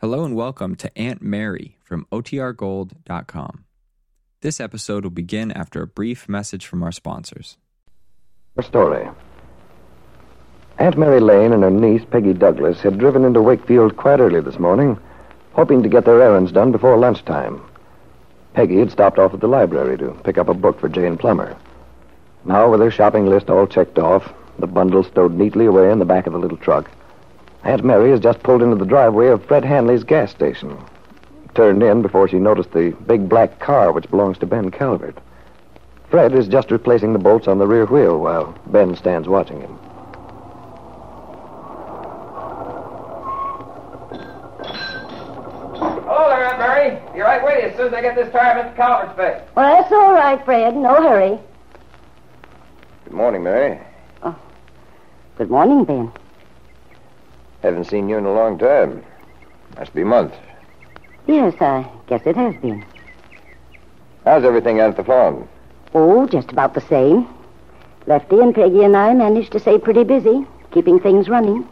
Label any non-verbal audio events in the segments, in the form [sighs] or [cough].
Hello and welcome to Aunt Mary from OTRGold.com. This episode will begin after a brief message from our sponsors. Her story. Aunt Mary Lane and her niece, Peggy Douglas, had driven into Wakefield quite early this morning, hoping to get their errands done before lunchtime. Peggy had stopped off at the library to pick up a book for Jane Plummer. Now, with her shopping list all checked off, the bundle stowed neatly away in the back of the little truck, Aunt Mary has just pulled into the driveway of Fred Hanley's gas station. Turned in before she noticed the big black car which belongs to Ben Calvert. Fred is just replacing the bolts on the rear wheel while Ben stands watching him. Hello there, Aunt Mary. Be right with you as soon as I get this tire Mr. Calvert's fixed. Well, that's all right, Fred. No hurry. Good morning, Mary. Oh. Good morning, Ben. Haven't seen you in a long time. Must be months. Yes, I guess it has been. How's everything out at the farm? Oh, just about the same. Lefty and Peggy and I managed to stay pretty busy, keeping things running.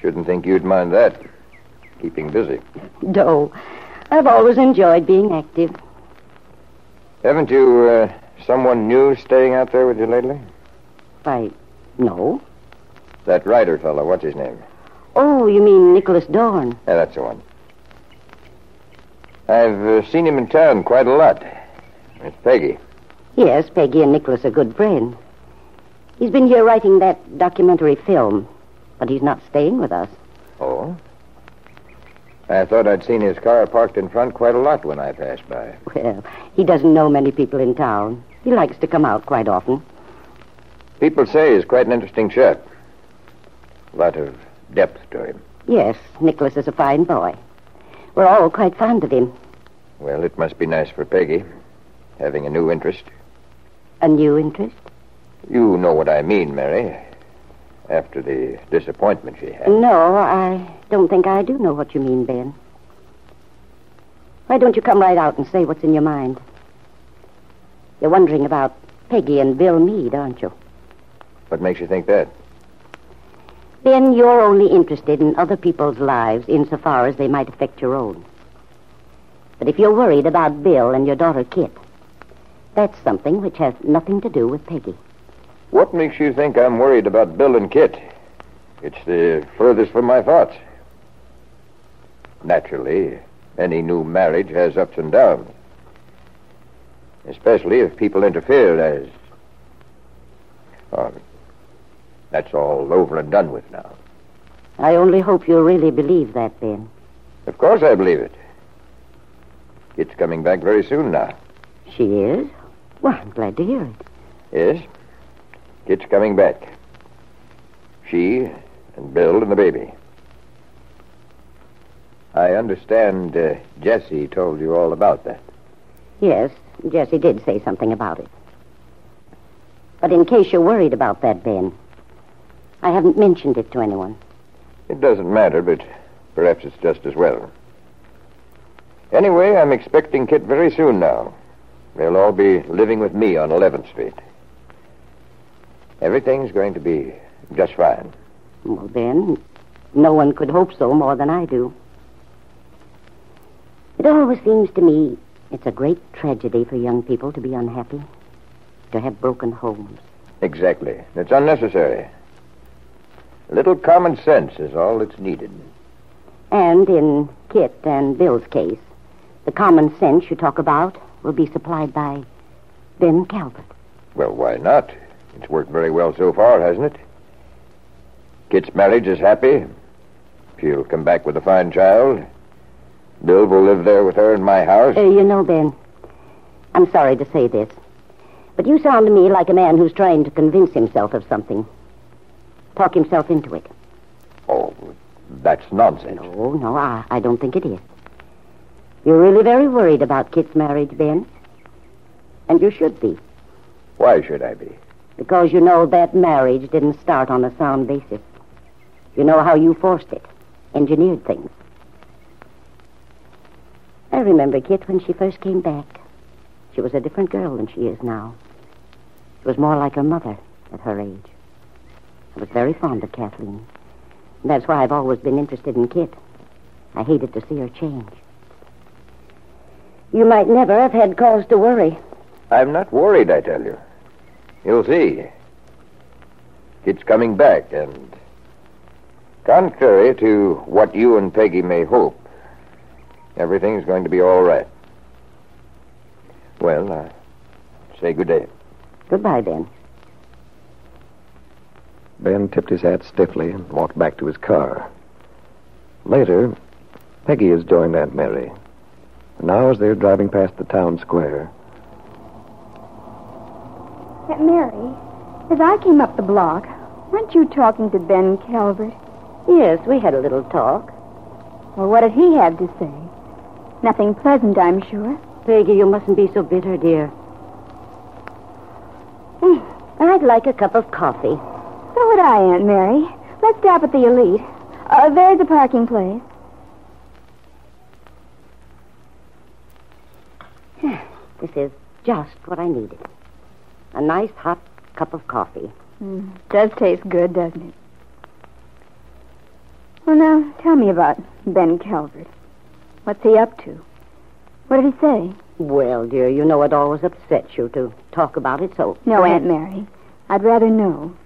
Shouldn't think you'd mind that. Keeping busy. No, I've always enjoyed being active. Haven't you, uh, someone new staying out there with you lately? Why, no. That writer fellow, what's his name? Oh, you mean Nicholas Dorn? Yeah, that's the one. I've uh, seen him in town quite a lot. It's Peggy. Yes, Peggy and Nicholas are good friends. He's been here writing that documentary film, but he's not staying with us. Oh? I thought I'd seen his car parked in front quite a lot when I passed by. Well, he doesn't know many people in town. He likes to come out quite often. People say he's quite an interesting chap. A lot of depth to him. Yes, Nicholas is a fine boy. We're all quite fond of him. Well, it must be nice for Peggy, having a new interest. A new interest? You know what I mean, Mary. After the disappointment she had. No, I don't think I do know what you mean, Ben. Why don't you come right out and say what's in your mind? You're wondering about Peggy and Bill Meade, aren't you? What makes you think that? Ben, you're only interested in other people's lives insofar as they might affect your own. But if you're worried about Bill and your daughter Kit, that's something which has nothing to do with Peggy. What makes you think I'm worried about Bill and Kit? It's the furthest from my thoughts. Naturally, any new marriage has ups and downs. Especially if people interfere as. Oh, that's all over and done with now. I only hope you really believe that, Ben. Of course I believe it. Kit's coming back very soon now. She is? Well, I'm glad to hear it. Yes? Kit's coming back. She and Bill and the baby. I understand uh, Jesse told you all about that. Yes, Jesse did say something about it. But in case you're worried about that, Ben, I haven't mentioned it to anyone. It doesn't matter, but perhaps it's just as well. Anyway, I'm expecting Kit very soon now. They'll all be living with me on 11th Street. Everything's going to be just fine. Well, Ben, no one could hope so more than I do. It always seems to me it's a great tragedy for young people to be unhappy, to have broken homes. Exactly. It's unnecessary. A little common sense is all that's needed. And in Kit and Bill's case, the common sense you talk about will be supplied by Ben Calvert. Well, why not? It's worked very well so far, hasn't it? Kit's marriage is happy. She'll come back with a fine child. Bill will live there with her in my house. Uh, you know, Ben, I'm sorry to say this, but you sound to me like a man who's trying to convince himself of something, talk himself into it. Oh, that's nonsense. No, no, I, I don't think it is. You're really very worried about Kit's marriage, Ben. And you should be, Why should I be? because you know that marriage didn't start on a sound basis. You know how you forced it, engineered things. I remember Kit when she first came back. She was a different girl than she is now. She was more like her mother at her age. Was very fond of Kathleen. That's why I've always been interested in Kit. I hated to see her change. You might never have had cause to worry. I'm not worried, I tell you. You'll see. Kit's coming back, and contrary to what you and Peggy may hope, everything's going to be all right. Well, uh, say good day. Goodbye, Ben. Ben tipped his hat stiffly and walked back to his car. Later, Peggy has joined Aunt Mary. And now, as they're driving past the town square, Aunt Mary, as I came up the block, weren't you talking to Ben Calvert? Yes, we had a little talk. Well, what did he have to say? Nothing pleasant, I'm sure. Peggy, you mustn't be so bitter, dear. [sighs] I'd like a cup of coffee. So would I, Aunt Mary. Let's stop at the Elite. Uh, there's a parking place. This is just what I needed. A nice hot cup of coffee. Mm, does taste good, doesn't it? Well, now, tell me about Ben Calvert. What's he up to? What did he say? Well, dear, you know it always upsets you to talk about it, so. No, Aunt Mary. I'd rather know.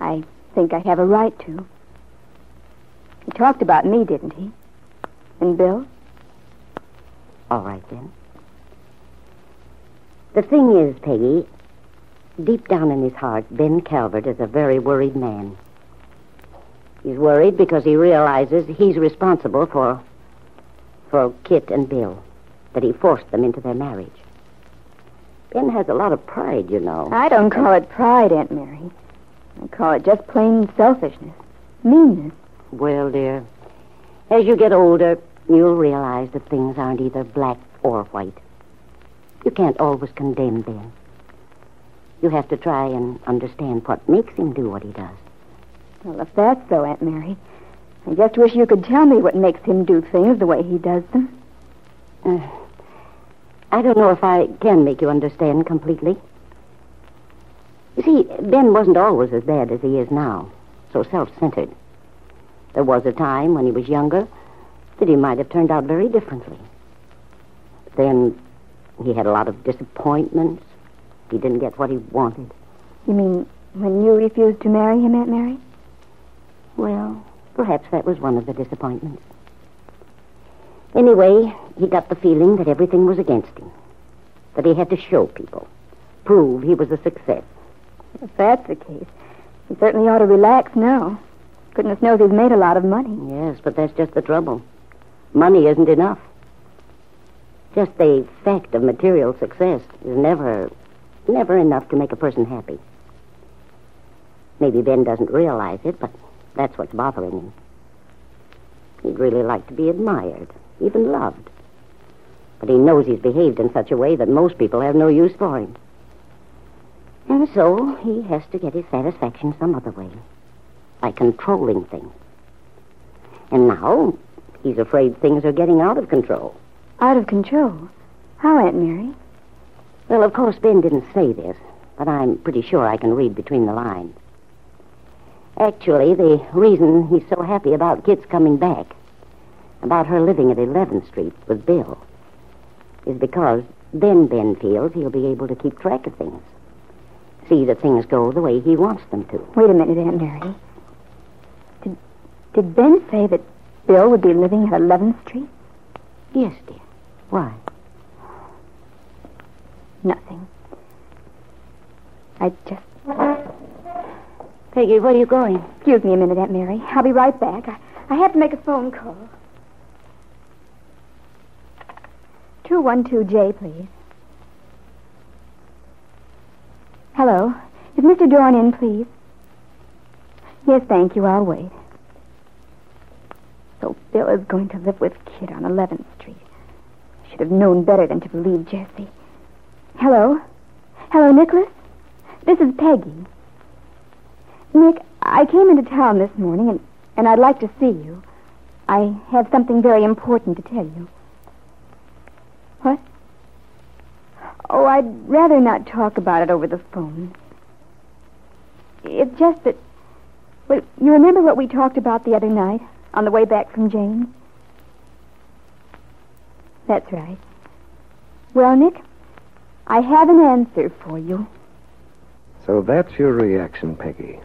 I think I have a right to. He talked about me, didn't he? And Bill? All right, then. The thing is, Peggy, deep down in his heart, Ben Calvert is a very worried man. He's worried because he realizes he's responsible for for Kit and Bill, that he forced them into their marriage. Ben has a lot of pride, you know. I don't call it pride, Aunt Mary. I call it just plain selfishness, meanness. Well, dear, as you get older, you'll realize that things aren't either black or white. You can't always condemn Ben. You have to try and understand what makes him do what he does. Well, if that's so, Aunt Mary, I just wish you could tell me what makes him do things the way he does them. Uh, I don't know if I can make you understand completely. You see, Ben wasn't always as bad as he is now, so self centered. There was a time when he was younger that he might have turned out very differently. Then he had a lot of disappointments. He didn't get what he wanted. You mean when you refused to marry him, Aunt Mary? Well, perhaps that was one of the disappointments. Anyway, he got the feeling that everything was against him, that he had to show people, prove he was a success. If that's the case, he certainly ought to relax now. Goodness knows he's made a lot of money. Yes, but that's just the trouble. Money isn't enough. Just the fact of material success is never, never enough to make a person happy. Maybe Ben doesn't realize it, but that's what's bothering him. He'd really like to be admired, even loved. But he knows he's behaved in such a way that most people have no use for him. And so he has to get his satisfaction some other way, by controlling things. And now he's afraid things are getting out of control. Out of control. How, Aunt Mary? Well, of course, Ben didn't say this, but I'm pretty sure I can read between the lines. Actually, the reason he's so happy about Kit's coming back, about her living at 11th Street with Bill, is because then Ben feels he'll be able to keep track of things. See that things go the way he wants them to. Wait a minute, Aunt Mary. Did, did Ben say that Bill would be living at 11th Street? Yes, dear. Why? Nothing. I just. Peggy, where are you going? Excuse me a minute, Aunt Mary. I'll be right back. I, I have to make a phone call. 212J, please. Hello. Is Mr. Dorn in, please? Yes, thank you. I'll wait. So Bill is going to live with Kit on 11th Street. I should have known better than to believe Jesse. Hello? Hello, Nicholas? This is Peggy. Nick, I came into town this morning, and, and I'd like to see you. I have something very important to tell you. What? Oh, I'd rather not talk about it over the phone. It's just that. Well, you remember what we talked about the other night on the way back from Jane's? That's right. Well, Nick, I have an answer for you. So that's your reaction, Peggy.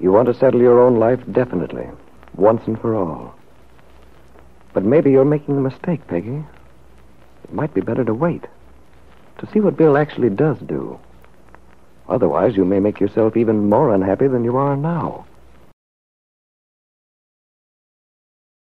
You want to settle your own life definitely, once and for all. But maybe you're making a mistake, Peggy. It might be better to wait, to see what Bill actually does do. Otherwise, you may make yourself even more unhappy than you are now.